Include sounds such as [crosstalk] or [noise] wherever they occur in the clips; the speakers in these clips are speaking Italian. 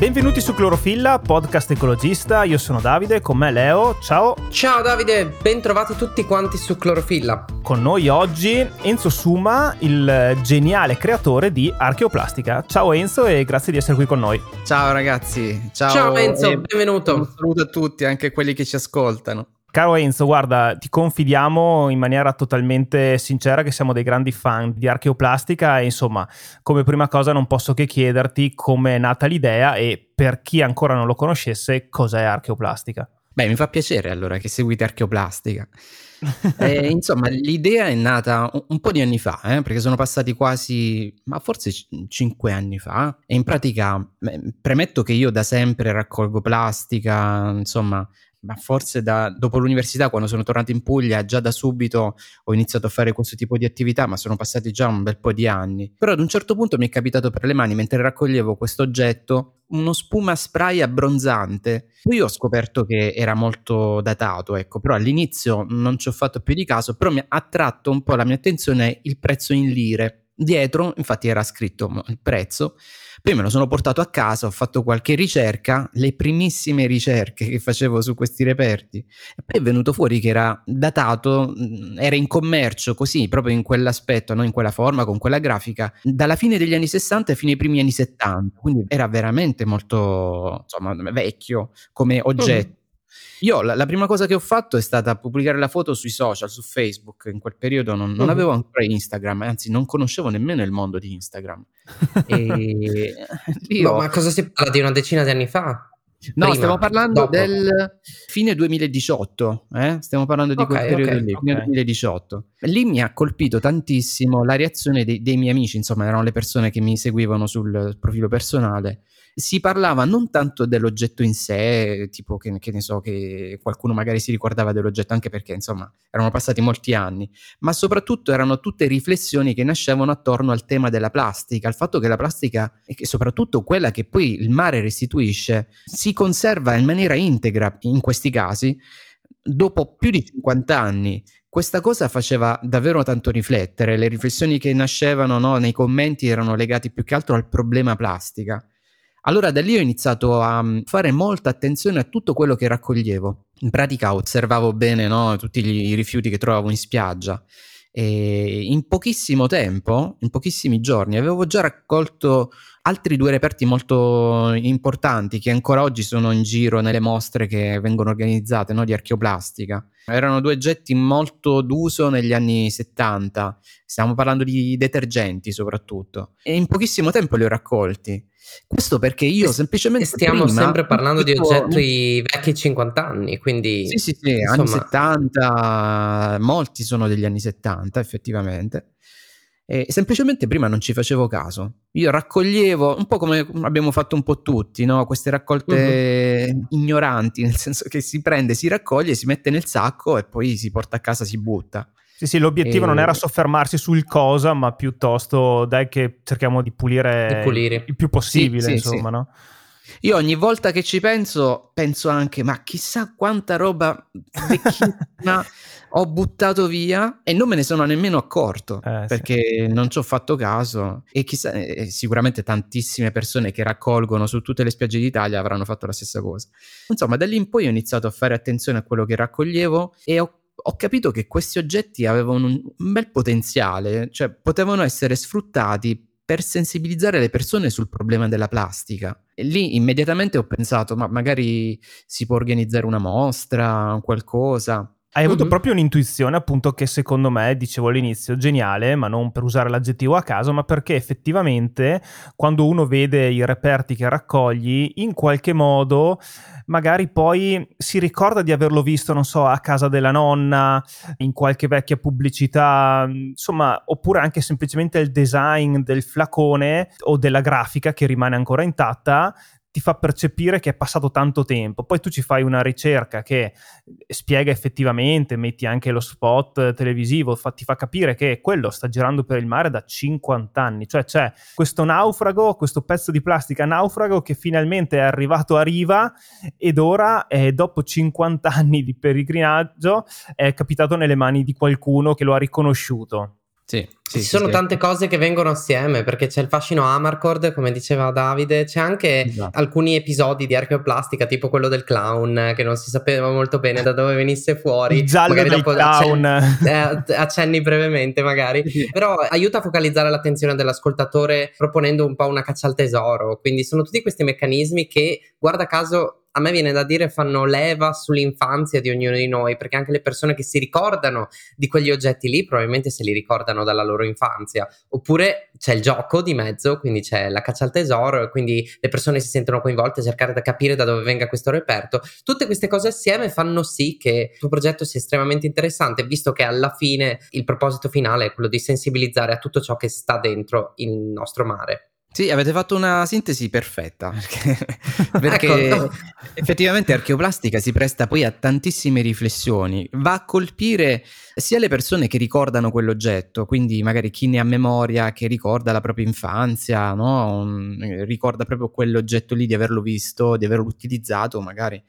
Benvenuti su Clorofilla, podcast ecologista. Io sono Davide, con me Leo. Ciao. Ciao Davide, bentrovati tutti quanti su Clorofilla. Con noi oggi Enzo Suma, il geniale creatore di Archeoplastica. Ciao Enzo e grazie di essere qui con noi. Ciao ragazzi. Ciao, Ciao Enzo, benvenuto. Un saluto a tutti, anche quelli che ci ascoltano. Caro Enzo, guarda, ti confidiamo in maniera totalmente sincera che siamo dei grandi fan di archeoplastica e insomma, come prima cosa non posso che chiederti come è nata l'idea e per chi ancora non lo conoscesse, cos'è archeoplastica. Beh, mi fa piacere allora che seguite archeoplastica. [laughs] eh, insomma, l'idea è nata un, un po' di anni fa, eh, perché sono passati quasi, ma forse c- cinque anni fa. E in pratica, beh, premetto che io da sempre raccolgo plastica, insomma, ma forse da, dopo l'università, quando sono tornato in Puglia, già da subito ho iniziato a fare questo tipo di attività, ma sono passati già un bel po' di anni. Però ad un certo punto mi è capitato per le mani, mentre raccoglievo questo oggetto, uno spuma spray abbronzante. Poi ho scoperto che era molto datato, ecco, però all'inizio non ci ho fatto più di caso, però mi ha attratto un po' la mia attenzione il prezzo in lire. Dietro, infatti, era scritto il prezzo poi me lo sono portato a casa, ho fatto qualche ricerca, le primissime ricerche che facevo su questi reperti, e poi è venuto fuori che era datato, era in commercio così, proprio in quell'aspetto, no? in quella forma, con quella grafica, dalla fine degli anni 60 fino ai primi anni 70, quindi era veramente molto insomma, vecchio come oggetto. Mm. Io la, la, prima cosa che ho fatto è stata pubblicare la foto sui social, su Facebook. In quel periodo non, non uh-huh. avevo ancora Instagram, anzi non conoscevo nemmeno il mondo di Instagram. e [laughs] io... no, ma cosa si parla di una decina di anni fa? No, Prima, stiamo parlando dopo. del fine 2018, eh? stiamo parlando di okay, quel periodo okay, lì, okay. fine 2018. Lì mi ha colpito tantissimo la reazione dei, dei miei amici, insomma erano le persone che mi seguivano sul profilo personale, si parlava non tanto dell'oggetto in sé, tipo che, che, ne so, che qualcuno magari si ricordava dell'oggetto, anche perché insomma erano passati molti anni, ma soprattutto erano tutte riflessioni che nascevano attorno al tema della plastica, al fatto che la plastica, e che soprattutto quella che poi il mare restituisce, si conserva in maniera integra in questi casi dopo più di 50 anni. Questa cosa faceva davvero tanto riflettere, le riflessioni che nascevano no, nei commenti erano legate più che altro al problema plastica. Allora da lì ho iniziato a mm, fare molta attenzione a tutto quello che raccoglievo. In pratica osservavo bene no, tutti i rifiuti che trovavo in spiaggia e in pochissimo tempo, in pochissimi giorni, avevo già raccolto altri due reperti molto importanti che ancora oggi sono in giro nelle mostre che vengono organizzate no, di archeoplastica. Erano due oggetti molto d'uso negli anni 70, stiamo parlando di detergenti soprattutto, e in pochissimo tempo li ho raccolti. Questo perché io semplicemente. Stiamo prima, sempre parlando di oggetti vecchi 50 anni, quindi. Sì, sì, sì, insomma... anni 70, molti sono degli anni 70, effettivamente. E semplicemente prima non ci facevo caso. Io raccoglievo un po' come abbiamo fatto un po' tutti, no? queste raccolte uh-huh. ignoranti, [laughs] nel senso che si prende, si raccoglie, si mette nel sacco e poi si porta a casa, si butta. Sì, sì, l'obiettivo e... non era soffermarsi sul cosa, ma piuttosto dai che cerchiamo di pulire, di pulire. il più possibile, sì, insomma, sì. no? Io ogni volta che ci penso, penso anche, ma chissà quanta roba vecchina [laughs] ho buttato via e non me ne sono nemmeno accorto eh, perché sì. non ci ho fatto caso e chissà, eh, sicuramente tantissime persone che raccolgono su tutte le spiagge d'Italia avranno fatto la stessa cosa. Insomma, da lì in poi ho iniziato a fare attenzione a quello che raccoglievo e ho ho capito che questi oggetti avevano un, un bel potenziale, cioè potevano essere sfruttati per sensibilizzare le persone sul problema della plastica. Lì immediatamente ho pensato, ma magari si può organizzare una mostra, qualcosa. Hai avuto mm-hmm. proprio un'intuizione, appunto, che secondo me, dicevo all'inizio, geniale, ma non per usare l'aggettivo a caso, ma perché effettivamente quando uno vede i reperti che raccogli, in qualche modo magari poi si ricorda di averlo visto, non so, a casa della nonna, in qualche vecchia pubblicità, insomma, oppure anche semplicemente il design del flacone o della grafica che rimane ancora intatta, ti fa percepire che è passato tanto tempo. Poi tu ci fai una ricerca che spiega effettivamente, metti anche lo spot televisivo, fa, ti fa capire che quello sta girando per il mare da 50 anni. Cioè c'è questo naufrago, questo pezzo di plastica naufrago che finalmente è arrivato a riva ed ora, eh, dopo 50 anni di peregrinaggio, è capitato nelle mani di qualcuno che lo ha riconosciuto. Sì, sì, ci sì, sono tante cose che vengono assieme perché c'è il fascino Amarcord, come diceva Davide, c'è anche esatto. alcuni episodi di archeoplastica, tipo quello del clown, che non si sapeva molto bene da dove venisse fuori. Il giallo magari dopo clown. Accenni, [laughs] eh, accenni brevemente, magari. Però aiuta a focalizzare l'attenzione dell'ascoltatore proponendo un po' una caccia al tesoro. Quindi sono tutti questi meccanismi che, guarda caso, a me viene da dire fanno leva sull'infanzia di ognuno di noi, perché anche le persone che si ricordano di quegli oggetti lì probabilmente se li ricordano dalla loro infanzia, oppure c'è il gioco di mezzo, quindi c'è la caccia al tesoro, e quindi le persone si sentono coinvolte a cercare di capire da dove venga questo reperto. Tutte queste cose assieme fanno sì che il tuo progetto sia estremamente interessante, visto che alla fine il proposito finale è quello di sensibilizzare a tutto ciò che sta dentro il nostro mare. Sì, avete fatto una sintesi perfetta, [laughs] perché, [laughs] perché ecco. effettivamente archeoplastica si presta poi a tantissime riflessioni, va a colpire sia le persone che ricordano quell'oggetto, quindi magari chi ne ha memoria, che ricorda la propria infanzia, no? ricorda proprio quell'oggetto lì di averlo visto, di averlo utilizzato magari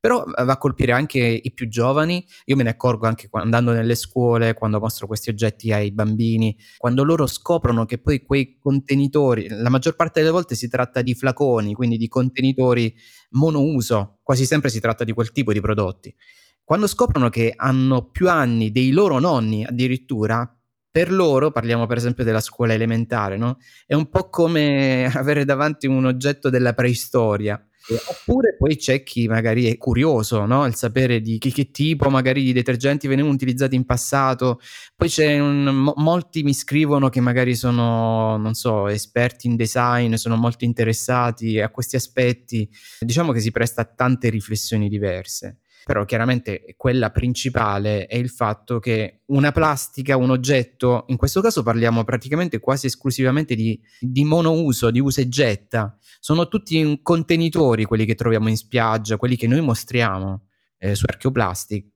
però va a colpire anche i più giovani. Io me ne accorgo anche andando nelle scuole, quando mostro questi oggetti ai bambini, quando loro scoprono che poi quei contenitori, la maggior parte delle volte si tratta di flaconi, quindi di contenitori monouso, quasi sempre si tratta di quel tipo di prodotti. Quando scoprono che hanno più anni dei loro nonni addirittura, per loro, parliamo per esempio della scuola elementare, no? È un po' come [laughs] avere davanti un oggetto della preistoria Oppure poi c'è chi magari è curioso, no? Il sapere di che, che, tipo magari di detergenti venivano utilizzati in passato. Poi c'è un, mo, molti mi scrivono che magari sono, non so, esperti in design, sono molto interessati a questi aspetti. Diciamo che si presta a tante riflessioni diverse però chiaramente quella principale è il fatto che una plastica, un oggetto, in questo caso parliamo praticamente quasi esclusivamente di, di monouso, di usa e getta, sono tutti contenitori quelli che troviamo in spiaggia, quelli che noi mostriamo eh, su Archeoplastic,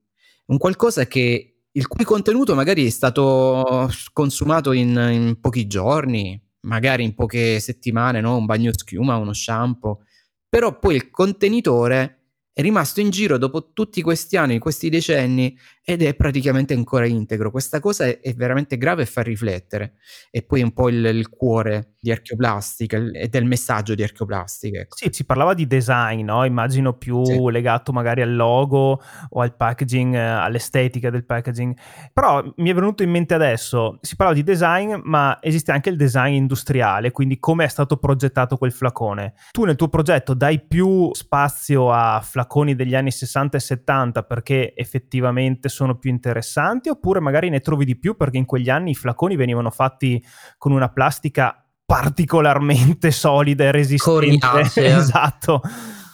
un qualcosa che il cui contenuto magari è stato consumato in, in pochi giorni, magari in poche settimane, no? un bagno schiuma, uno shampoo, però poi il contenitore è rimasto in giro dopo tutti questi anni, questi decenni ed è praticamente ancora integro. Questa cosa è, è veramente grave e fa riflettere. E poi un po' il, il cuore di Archeoplastica e del messaggio di Archeoplastica. Ecco. Sì, si parlava di design, no? immagino più sì. legato magari al logo o al packaging, all'estetica del packaging. Però mi è venuto in mente adesso, si parla di design, ma esiste anche il design industriale, quindi come è stato progettato quel flacone. Tu nel tuo progetto dai più spazio a flaconi flaconi degli anni 60 e 70 perché effettivamente sono più interessanti oppure magari ne trovi di più perché in quegli anni i flaconi venivano fatti con una plastica particolarmente [laughs] solida e resistente. Coriacea. [laughs] esatto.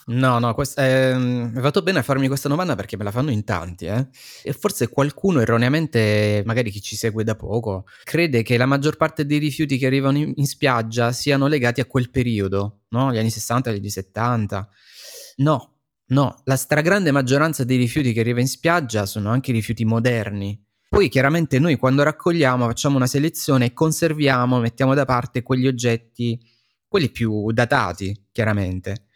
No, no, quest- eh, mi è fatto bene a farmi questa domanda perché me la fanno in tanti, eh? E forse qualcuno erroneamente, magari chi ci segue da poco, crede che la maggior parte dei rifiuti che arrivano in, in spiaggia siano legati a quel periodo, no? Gli anni 60, gli anni 70. No, No, la stragrande maggioranza dei rifiuti che arriva in spiaggia sono anche rifiuti moderni. Poi chiaramente noi quando raccogliamo facciamo una selezione e conserviamo, mettiamo da parte quegli oggetti, quelli più datati, chiaramente.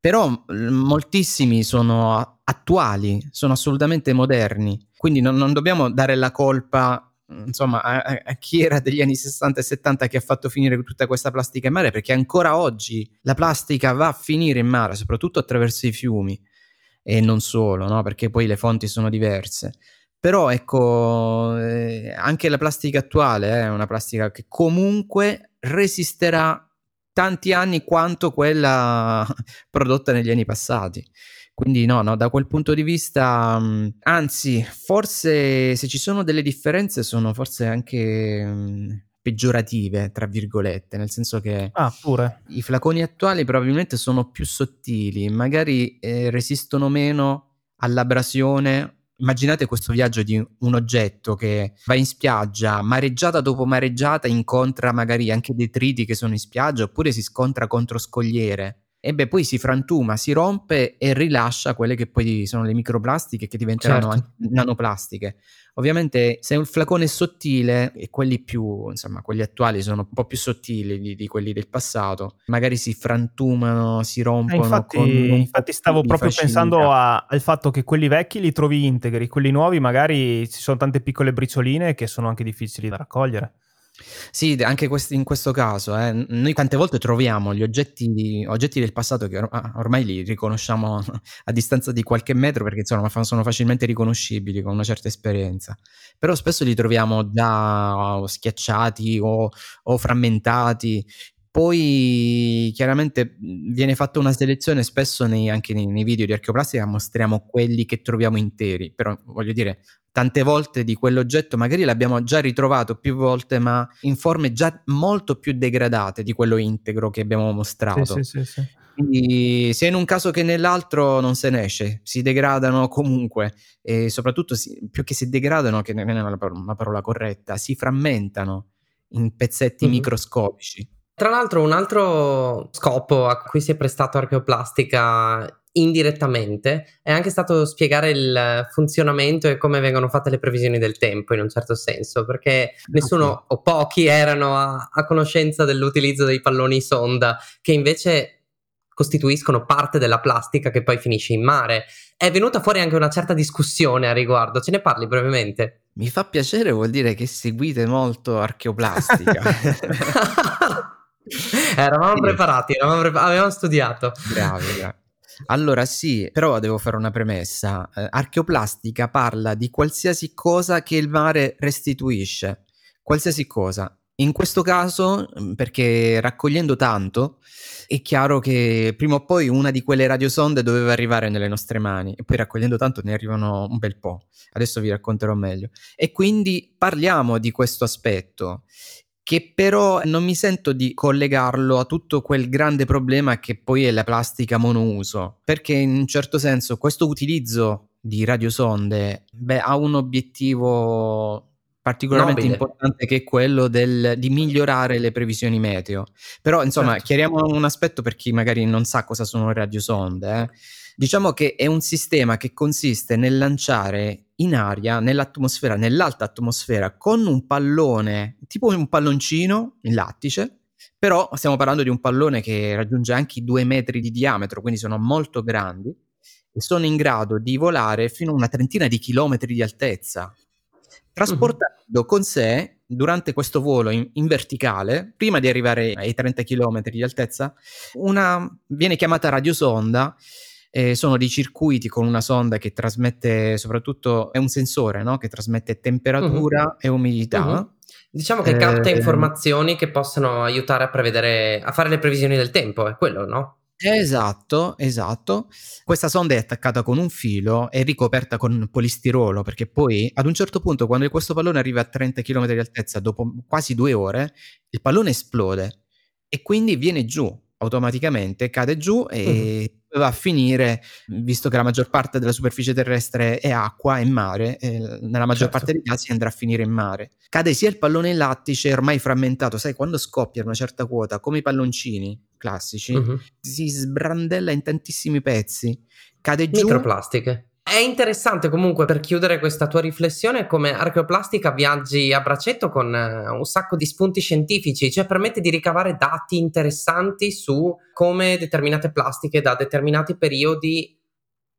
Però moltissimi sono attuali, sono assolutamente moderni, quindi non, non dobbiamo dare la colpa insomma, a, a, chi era degli anni 60 e 70 che ha fatto finire tutta questa plastica in mare, perché ancora oggi la plastica va a finire in mare, soprattutto attraverso i fiumi e non solo, no? perché poi le fonti sono diverse. Però ecco, eh, anche la plastica attuale è una plastica che comunque resisterà tanti anni quanto quella [laughs] prodotta negli anni passati. Quindi no, no, da quel punto di vista, mm, anzi, forse se ci sono delle differenze sono forse anche mh, mm, peggiorative, tra virgolette, nel senso che ah, i flaconi attuali probabilmente sono più sottili, magari eh, resistono meno all'abrasione. Immaginate questo viaggio di un oggetto che va in spiaggia, mareggiata dopo mareggiata, incontra magari anche detriti che sono in spiaggia, oppure si scontra contro scogliere e beh poi si frantuma, si rompe e rilascia quelle che poi sono le microplastiche che diventeranno certo. nanoplastiche. Ovviamente se un flacone è sottile e quelli più, insomma, quelli attuali sono un po' più sottili di, di quelli del passato, magari si frantumano, si rompono. Eh, infatti, infatti stavo proprio facilità. pensando a, al fatto che quelli vecchi li trovi integri, quelli nuovi magari ci sono tante piccole bricioline che sono anche difficili da raccogliere. Sì, anche questi, in questo caso, eh, noi tante volte troviamo gli oggetti, oggetti del passato che or- ah, ormai li riconosciamo [laughs] a distanza di qualche metro perché insomma sono facilmente riconoscibili con una certa esperienza, però spesso li troviamo già schiacciati o, o frammentati poi chiaramente viene fatta una selezione spesso nei, anche nei, nei, video di archeoplastica mostriamo quelli che troviamo interi, però voglio dire tante volte di quell'oggetto magari l'abbiamo già ritrovato più volte ma in forme già molto più degradate di quello integro che abbiamo mostrato. Sì, sì, sì, Quindi sia in un caso che nell'altro non se ne esce, si degradano comunque e soprattutto si, più che si degradano, che non è una parola, una parola corretta, si frammentano in pezzetti mm-hmm. microscopici. Tra l'altro un altro scopo a cui si è prestato archeoplastica indirettamente è anche stato spiegare il funzionamento e come vengono fatte le previsioni del tempo in un certo senso, perché nessuno o pochi erano a, a conoscenza dell'utilizzo dei palloni sonda che invece costituiscono parte della plastica che poi finisce in mare. È venuta fuori anche una certa discussione a riguardo, ce ne parli brevemente? Mi fa piacere, vuol dire che seguite molto archeoplastica. [laughs] [laughs] eravamo sì. preparati, eravamo pre- avevamo studiato. Bravi, bravi. Allora sì, però devo fare una premessa. Eh, archeoplastica parla di qualsiasi cosa che il mare restituisce, qualsiasi cosa. In questo caso, mm, perché raccogliendo tanto, è chiaro che prima o poi una di quelle radiosonde doveva arrivare nelle nostre mani e poi raccogliendo tanto ne arrivano un bel po'. Adesso vi racconterò meglio. E quindi parliamo di questo aspetto che però non mi sento di collegarlo a tutto quel grande problema che poi è la plastica monouso, perché in un certo senso questo utilizzo di radiosonde beh, ha un obiettivo particolarmente Nobile. importante che è quello del, di migliorare le previsioni meteo. Però insomma, certo. chiariamo un aspetto per chi magari non sa cosa sono le radiosonde. Eh. Diciamo che è un sistema che consiste nel lanciare in aria, nell'atmosfera, nell'alta atmosfera, con un pallone, tipo un palloncino in lattice, però stiamo parlando di un pallone che raggiunge anche i due metri di diametro, quindi sono molto grandi, e sono in grado di volare fino a una trentina di chilometri di altezza, trasportando uh-huh. con sé durante questo volo in, in, verticale, prima di arrivare ai 30 km di altezza, una viene chiamata radiosonda eh, sono dei circuiti con una sonda che trasmette soprattutto, è un sensore no? che trasmette temperatura uh-huh. e umidità. Uh-huh. Diciamo che capta eh, informazioni che possono aiutare a prevedere, a fare le previsioni del tempo, è quello, no? Esatto, esatto. Questa sonda è attaccata con un filo e ricoperta con polistirolo perché poi ad un certo punto quando questo pallone arriva a 30 km di altezza dopo quasi due ore il pallone esplode e quindi viene giù automaticamente, cade giù e uh-huh va a finire, visto che la maggior parte della superficie terrestre è acqua e mare, eh, nella maggior certo. parte dei casi andrà a finire in mare. Cade sia il pallone lattice, ormai frammentato, sai, quando scoppia una certa quota, come i palloncini classici, uh-huh. si sbrandella in tantissimi pezzi, cade giù. Microplastiche. È interessante comunque per chiudere questa tua riflessione come archeoplastica viaggi a braccetto con eh, un sacco di spunti scientifici, cioè permette di ricavare dati interessanti su come determinate plastiche da determinati periodi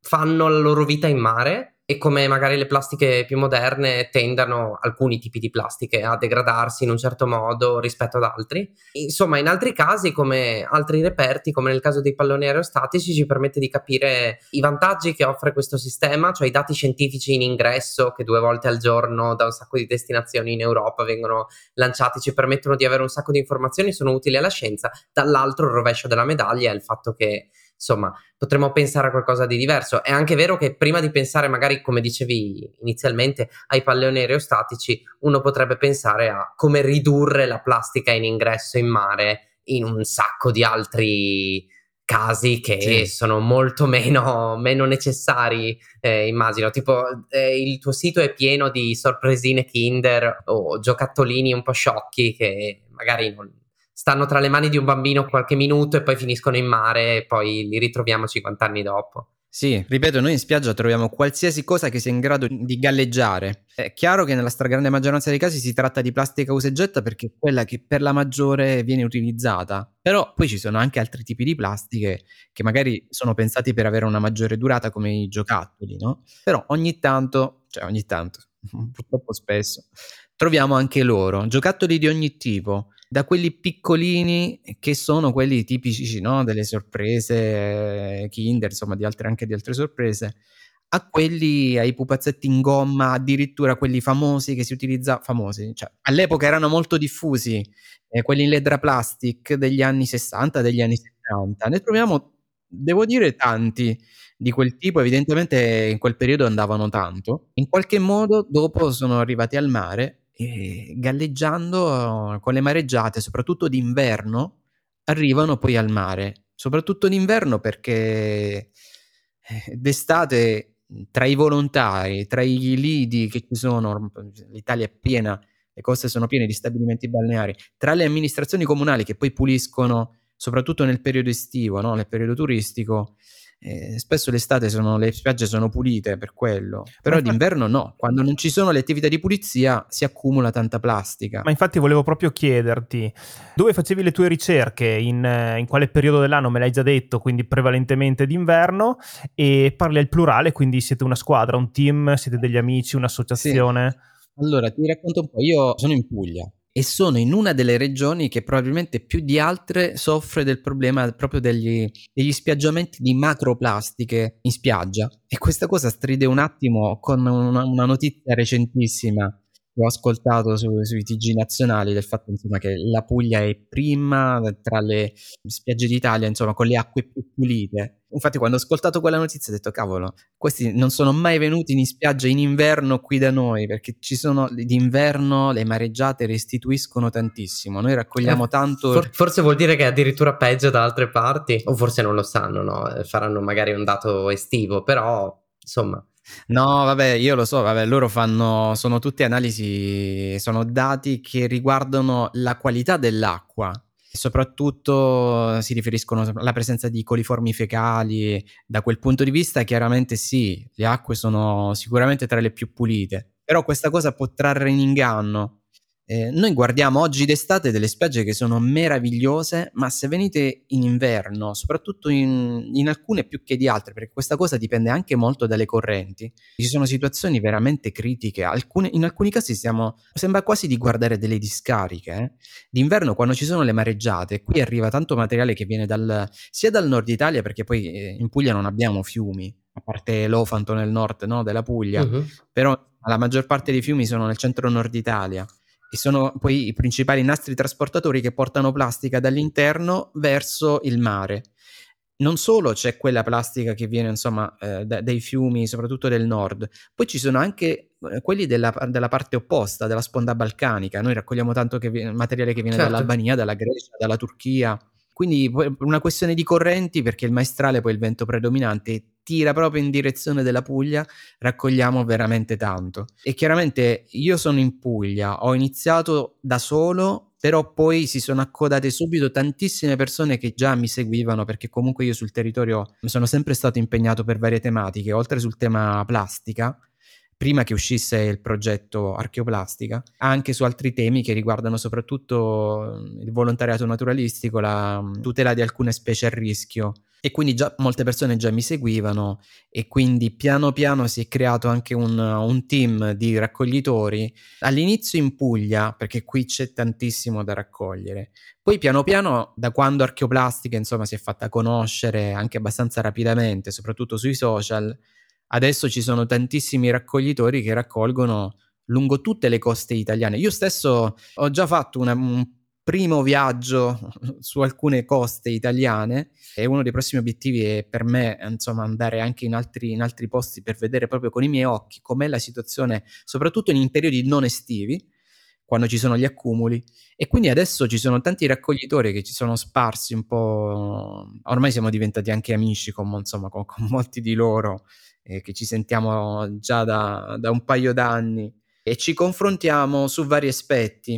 fanno la loro vita in mare e come magari le plastiche più moderne tendano alcuni tipi di plastiche a degradarsi in un certo modo rispetto ad altri. Insomma, in altri casi, come altri reperti, come nel caso dei palloni aerostatici, ci permette di capire i vantaggi che offre questo sistema, cioè i dati scientifici in ingresso che due volte al giorno da un sacco di destinazioni in Europa vengono lanciati, ci permettono di avere un sacco di informazioni, sono utili alla scienza. Dall'altro il rovescio della medaglia è il fatto che insomma, potremmo pensare a qualcosa di diverso. È anche vero che prima di pensare, magari come dicevi inizialmente, ai palloni aerostatici, uno potrebbe pensare a come ridurre la plastica in ingresso in mare in un sacco di altri casi che sì. sono molto meno, meno necessari, eh, immagino. Tipo, eh, il tuo sito è pieno di sorpresine Kinder o giocattolini un po' sciocchi che magari non, stanno tra le mani di un bambino qualche minuto e poi finiscono in mare e poi li ritroviamo 50 anni dopo. Sì, ripeto, noi in spiaggia troviamo qualsiasi cosa che sia in grado di galleggiare. È chiaro che nella stragrande maggioranza dei casi si tratta di plastica usa e getta perché è quella che per la maggiore viene utilizzata. Però poi ci sono anche altri tipi di plastiche che magari sono pensati per avere una maggiore durata come i giocattoli, no? Però ogni tanto, cioè ogni tanto, [laughs] purtroppo spesso, troviamo anche loro, giocattoli di ogni tipo da quelli piccolini che sono quelli tipici no? delle sorprese Kinder, insomma di altre, anche di altre sorprese, a quelli ai pupazzetti in gomma, addirittura quelli famosi che si utilizza, famosi, cioè all'epoca erano molto diffusi, eh, quelli in ledra plastic degli anni 60, degli anni 70. Ne troviamo, devo dire, tanti di quel tipo, evidentemente in quel periodo andavano tanto. In qualche modo dopo sono arrivati al mare e galleggiando con le mareggiate, soprattutto d'inverno, arrivano poi al mare. Soprattutto d'inverno perché eh, d'estate tra i volontari, tra i lidi che ci sono, l'Italia è piena, le coste sono piene di stabilimenti balneari, tra le amministrazioni comunali che poi puliscono, soprattutto nel periodo estivo, no? nel periodo turistico, eh, spesso l'estate sono, le spiagge sono pulite per quello, però infatti, d'inverno no, quando non ci sono le attività di pulizia si accumula tanta plastica. Ma infatti volevo proprio chiederti, dove facevi le tue ricerche, in, in quale periodo dell'anno? Me l'hai già detto, quindi prevalentemente d'inverno, e parli al plurale, quindi siete una squadra, un team, siete degli amici, un'associazione? Sì. Allora, ti racconto un po', io sono in Puglia, e sono in una delle regioni che probabilmente più di altre soffre del problema proprio degli, degli spiaggiamenti di macroplastiche in spiaggia. E questa cosa stride un attimo con una, una notizia recentissima ho ascoltato su, sui TG nazionali del fatto insomma, che la Puglia è prima tra le spiagge d'Italia insomma, con le acque più pulite Infatti, quando ho ascoltato quella notizia, ho detto: cavolo, questi non sono mai venuti in spiaggia in inverno qui da noi perché ci sono d'inverno le mareggiate restituiscono tantissimo. Noi raccogliamo eh, tanto. For- forse vuol dire che è addirittura peggio da altre parti, o forse non lo sanno, no? Eh, faranno magari un dato estivo, però insomma. No, vabbè, io lo so, vabbè, loro fanno, sono tutte analisi, sono dati che riguardano la qualità dell'acqua. Soprattutto si riferiscono alla presenza di coliformi fecali. Da quel punto di vista, chiaramente sì, le acque sono sicuramente tra le più pulite, però questa cosa può trarre in inganno eh, noi guardiamo oggi d'estate delle spiagge che sono meravigliose, ma se venite in inverno, soprattutto in, in, alcune più che di altre, perché questa cosa dipende anche molto dalle correnti, ci sono situazioni veramente critiche. Alcune, in alcuni casi siamo, sembra quasi di guardare delle discariche. Eh? D'inverno, quando ci sono le mareggiate, qui arriva tanto materiale che viene dal, sia dal nord Italia, perché poi eh, in Puglia non abbiamo fiumi, a parte l'Ofanto nel nord no, della Puglia, uh-huh. però la maggior parte dei fiumi sono nel centro-nord Italia e sono poi i principali nastri trasportatori che portano plastica dall'interno verso il mare. Non solo c'è quella plastica che viene insomma eh, da, dai fiumi, soprattutto del nord, poi ci sono anche eh, quelli della, della, parte opposta, della sponda balcanica. Noi raccogliamo tanto che viene, materiale che viene certo. dall'Albania, dalla Grecia, dalla Turchia. Quindi una questione di correnti perché il maestrale poi il vento predominante tira proprio in direzione della Puglia, raccogliamo veramente tanto. E chiaramente io sono in Puglia, ho iniziato da solo, però poi si sono accodate subito tantissime persone che già mi seguivano perché comunque io sul territorio sono sempre stato impegnato per varie tematiche, oltre sul tema plastica prima che uscisse il progetto Archeoplastica, anche su altri temi che riguardano soprattutto il volontariato naturalistico, la tutela di alcune specie a rischio. E quindi già molte persone già mi seguivano e quindi piano piano si è creato anche un, un team di raccoglitori. All'inizio in Puglia, perché qui c'è tantissimo da raccogliere. Poi piano piano, da quando Archeoplastica insomma si è fatta conoscere anche abbastanza rapidamente, soprattutto sui social, Adesso ci sono tantissimi raccoglitori che raccolgono lungo tutte le coste italiane. Io stesso ho già fatto una, un primo viaggio [laughs] su alcune coste italiane e uno dei prossimi obiettivi è per me insomma andare anche in altri, in altri posti per vedere proprio con i miei occhi com'è la situazione soprattutto in periodi non estivi quando ci sono gli accumuli e quindi adesso ci sono tanti raccoglitori che ci sono sparsi un po' ormai siamo diventati anche amici con, insomma, con, con molti di loro eh, che ci sentiamo già da, da un paio d'anni e ci confrontiamo su vari aspetti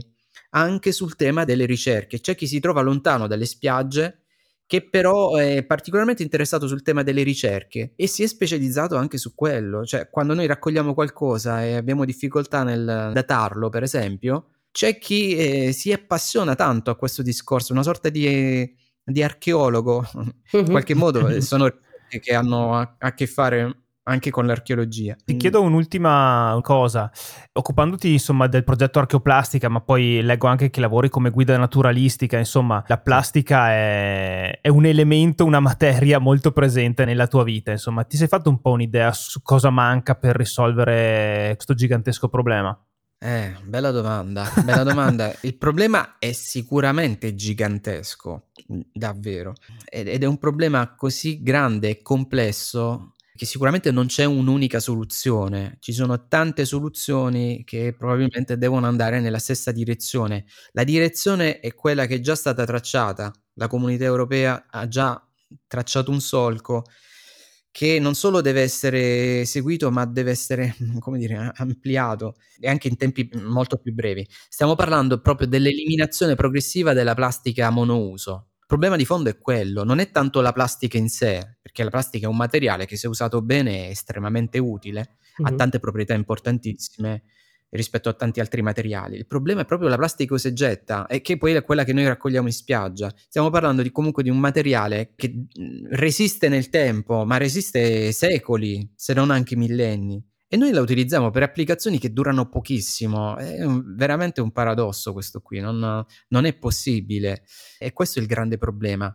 anche sul tema delle ricerche. C'è chi si trova lontano dalle spiagge che però è particolarmente interessato sul tema delle ricerche e si è specializzato anche su quello, cioè quando noi raccogliamo qualcosa e abbiamo difficoltà nel datarlo, per esempio, c'è chi eh, si appassiona tanto a questo discorso, una sorta di, di archeologo, in qualche modo eh, [laughs] sono che hanno a, a che fare anche con l'archeologia. Ti chiedo un'ultima cosa, occupandoti insomma del progetto Archeoplastica, ma poi leggo anche che lavori come guida naturalistica, insomma la plastica è, è, un elemento, una materia molto presente nella tua vita, insomma ti sei fatto un po' un'idea su cosa manca per risolvere questo gigantesco problema? Eh, bella domanda, bella domanda. [laughs] Il problema è sicuramente gigantesco, davvero, ed è un problema così grande e complesso che sicuramente non c'è un'unica soluzione, ci sono tante soluzioni che probabilmente devono andare nella stessa direzione. La direzione è quella che è già stata tracciata, la comunità europea ha già tracciato un solco che non solo deve essere seguito, ma deve essere, [laughs] come dire, ampliato e anche in tempi molto più brevi. Stiamo parlando proprio dell'eliminazione progressiva della plastica monouso. Il problema di fondo è quello, non è tanto la plastica in sé, perché la plastica è un materiale che se usato bene è estremamente utile, mm-hmm. ha tante proprietà importantissime rispetto a tanti altri materiali. Il problema è proprio la plastica che si getta e che poi è quella che noi raccogliamo in spiaggia. Stiamo parlando di, comunque di un materiale che resiste nel tempo, ma resiste secoli, se non anche millenni e noi la utilizziamo per applicazioni che durano pochissimo. È un, veramente un paradosso questo qui, non, non, è possibile. E questo è il grande problema.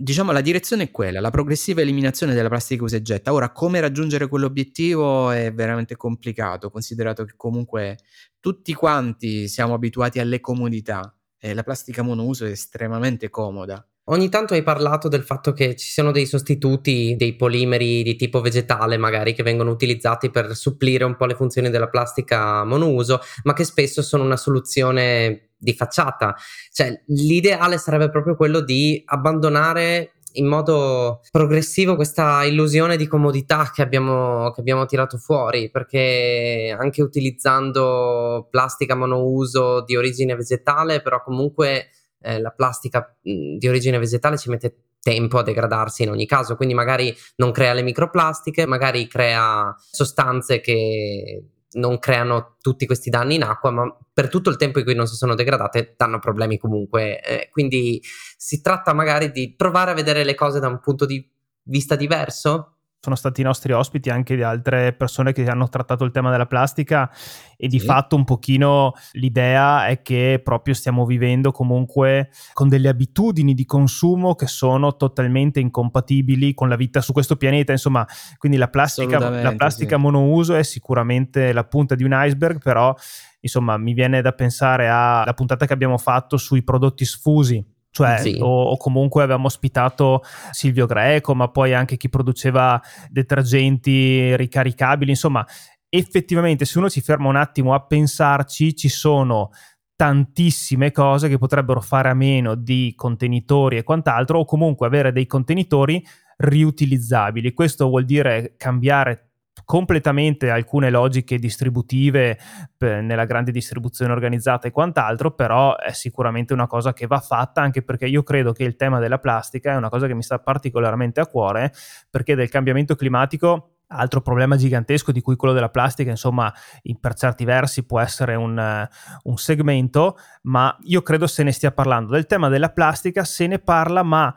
Diciamo la direzione è quella, la progressiva eliminazione della plastica usa e getta. Ora, come raggiungere quell'obiettivo è veramente complicato, considerato che comunque tutti quanti siamo abituati alle comodità e la plastica monouso è estremamente comoda. Ogni tanto hai parlato del fatto che ci siano dei sostituti, dei polimeri di tipo vegetale magari che vengono utilizzati per supplire un po' le funzioni della plastica monouso, ma che spesso sono una soluzione di facciata. Cioè, l'ideale sarebbe proprio quello di abbandonare in modo progressivo questa illusione di comodità che abbiamo, che abbiamo tirato fuori, perché anche utilizzando plastica monouso di origine vegetale, però comunque eh, la plastica di origine vegetale ci mette tempo a degradarsi in ogni caso, quindi magari non crea le microplastiche, magari crea sostanze che non creano tutti questi danni in acqua, ma per tutto il tempo in cui non si sono degradate danno problemi comunque. Eh, quindi si tratta magari di provare a vedere le cose da un punto di vista diverso, sono stati i nostri ospiti anche di altre persone che hanno trattato il tema della plastica e di sì. fatto un pochino l'idea è che proprio stiamo vivendo comunque con delle abitudini di consumo che sono totalmente incompatibili con la vita su questo pianeta, insomma, quindi la plastica, la plastica sì. monouso è sicuramente la punta di un iceberg, però insomma mi viene da pensare alla puntata che abbiamo fatto sui prodotti sfusi cioè, sì. o, o, comunque avevamo ospitato Silvio Greco, ma poi anche chi produceva detergenti ricaricabili, insomma, effettivamente se uno si ferma un attimo a pensarci, ci sono tantissime cose che potrebbero fare a meno di contenitori e quant'altro, o comunque avere dei contenitori riutilizzabili. Questo vuol dire cambiare completamente alcune logiche distributive per, nella grande distribuzione organizzata e quant'altro, però è sicuramente una cosa che va fatta anche perché io credo che il tema della plastica è una cosa che mi sta particolarmente a cuore perché del cambiamento climatico Altro problema gigantesco di cui quello della plastica, insomma, in, per certi versi può essere un, un, segmento, ma io credo se ne stia parlando. Del tema della plastica se ne parla, ma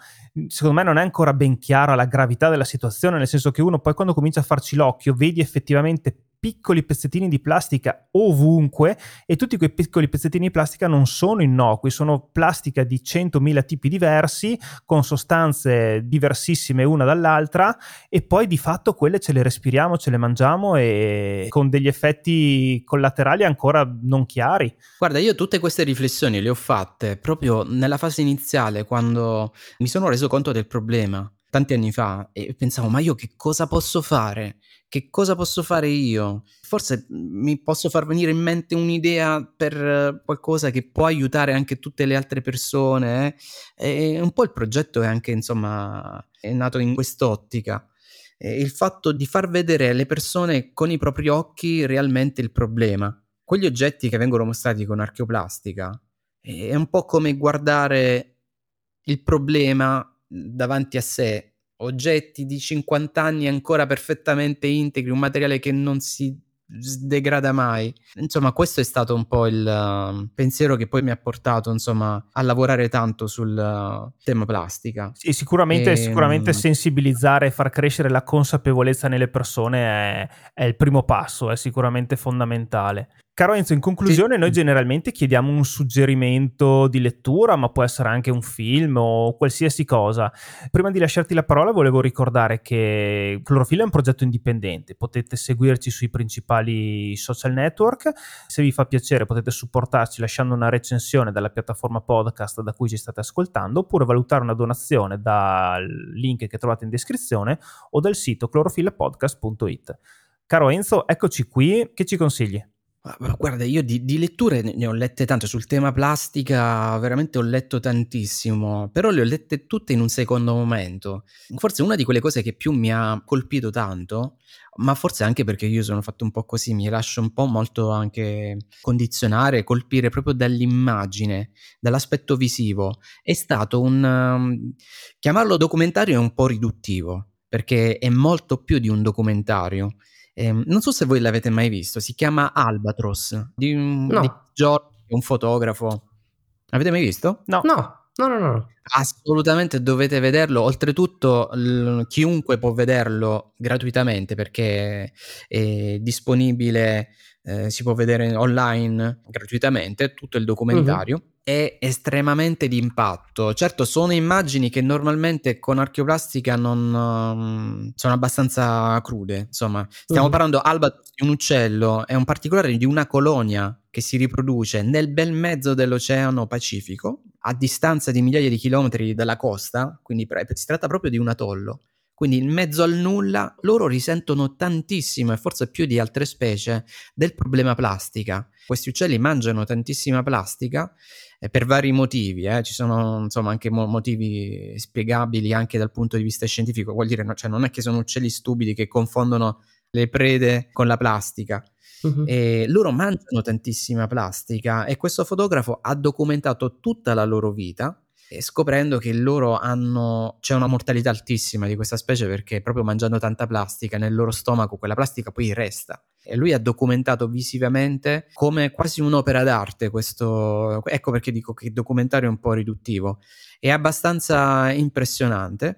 secondo me non è ancora ben chiara la gravità della situazione, nel senso che uno poi quando comincia a farci l'occhio vedi effettivamente piccoli pezzettini di plastica ovunque e tutti quei piccoli pezzettini di plastica non sono innocui, sono plastica di 100.000 tipi diversi con sostanze diversissime una dall'altra e poi di fatto quelle ce le respiriamo, ce le mangiamo e con degli effetti collaterali ancora non chiari. Guarda, io tutte queste riflessioni le ho fatte proprio nella fase iniziale quando mi sono reso conto del problema tanti anni fa e pensavo ma io che cosa posso fare? che cosa posso fare io? Forse mi posso far venire in mente un'idea per qualcosa che può aiutare anche tutte le altre persone. Eh? E un po' il progetto è anche, insomma, è nato in quest'ottica. il fatto di far vedere alle persone con i propri occhi realmente il problema quegli oggetti che vengono mostrati con archeoplastica è un po' come guardare il problema davanti a sé, oggetti di 50 anni ancora perfettamente integri, un materiale che non si degrada mai. Insomma, questo è stato un po' il uh, pensiero che poi mi ha portato, insomma, a lavorare tanto sul uh, tema plastica. Sì, sicuramente, e, sicuramente sensibilizzare e far crescere la consapevolezza nelle persone è, è il primo passo, è sicuramente fondamentale. Caro Enzo, in conclusione, sì. noi generalmente chiediamo un suggerimento di lettura, ma può essere anche un film o qualsiasi cosa. Prima di lasciarti la parola, volevo ricordare che Clorofilla è un progetto indipendente. Potete seguirci sui principali social network. Se vi fa piacere, potete supportarci lasciando una recensione dalla piattaforma podcast da cui ci state ascoltando, oppure valutare una donazione dal link che trovate in descrizione o dal sito clorofillapodcast.it. Caro Enzo, eccoci qui. Che ci consigli? Guarda, io di, di, letture ne ho lette tante. Sul tema plastica, veramente ho letto tantissimo, però le ho lette tutte in un secondo momento. Forse una di quelle cose che più mi ha colpito tanto, ma forse anche perché io sono fatto un po' così, mi lascio un po' molto anche condizionare, colpire proprio dall'immagine, dall'aspetto visivo, è stato un... Um, chiamarlo documentario è un po' riduttivo, perché è molto più di un documentario eh, non so se voi l'avete mai visto, si chiama Albatros di un, no. di Giorgio, un fotografo. Avete mai visto? No. No. No, no, no. Assolutamente dovete vederlo. Oltretutto, l- chiunque può vederlo gratuitamente perché è disponibile, eh, si può vedere online gratuitamente tutto il documentario. Uh-huh è estremamente d'impatto. Certo, sono immagini che normalmente con archeoplastica non um, sono abbastanza crude. Insomma, stiamo mm. parlando alba di un uccello, è un particolare di una colonia che si riproduce nel bel mezzo dell'Oceano Pacifico, a distanza di migliaia di chilometri dalla costa, quindi si tratta proprio di un atollo. Quindi in mezzo al nulla loro risentono tantissimo e forse più di altre specie del problema plastica. Questi uccelli mangiano tantissima plastica eh, per vari motivi, eh. ci sono insomma anche mo- motivi spiegabili anche dal punto di vista scientifico, vuol dire no, cioè, non è che sono uccelli stupidi che confondono le prede con la plastica. Uh-huh. E loro mangiano tantissima plastica e questo fotografo ha documentato tutta la loro vita scoprendo che loro hanno c'è una mortalità altissima di questa specie perché proprio mangiando tanta plastica nel loro stomaco quella plastica poi resta. E lui ha documentato visivamente come quasi un'opera d'arte questo ecco perché dico che il documentario è un po' riduttivo. È abbastanza impressionante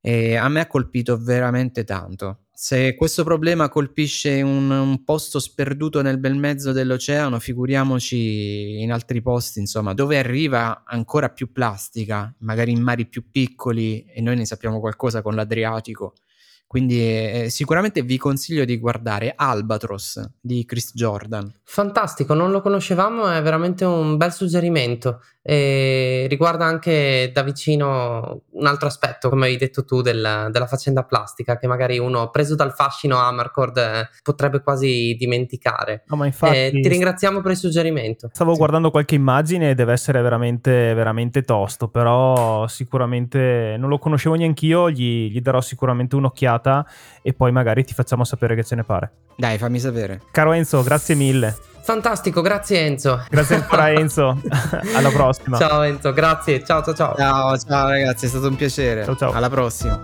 e a me ha colpito veramente tanto se questo problema colpisce un, un, posto sperduto nel bel mezzo dell'oceano, figuriamoci in altri posti, insomma, dove arriva ancora più plastica, magari in mari più piccoli, e noi ne sappiamo qualcosa con l'Adriatico. Quindi eh, sicuramente vi consiglio di guardare Albatros di Chris Jordan. Fantastico, non lo conoscevamo, è veramente un bel suggerimento. E riguarda anche da vicino un altro aspetto, come hai detto tu, del, della faccenda plastica, che magari uno preso dal fascino Amarcord eh, potrebbe quasi dimenticare. No, ma infatti, eh, ti ringraziamo per il suggerimento. Stavo sì. guardando qualche immagine e deve essere veramente, veramente tosto, però sicuramente non lo conoscevo neanche io, gli, gli darò sicuramente un'occhiata e poi magari ti facciamo sapere che ce ne pare. Dai, fammi sapere. Caro Enzo, grazie mille. Fantastico, grazie Enzo. Grazie ancora [laughs] Enzo. [laughs] Alla prossima. Ciao Enzo, grazie. Ciao ciao ciao. Ciao ciao ragazzi, è stato un piacere. Ciao ciao. Alla prossima.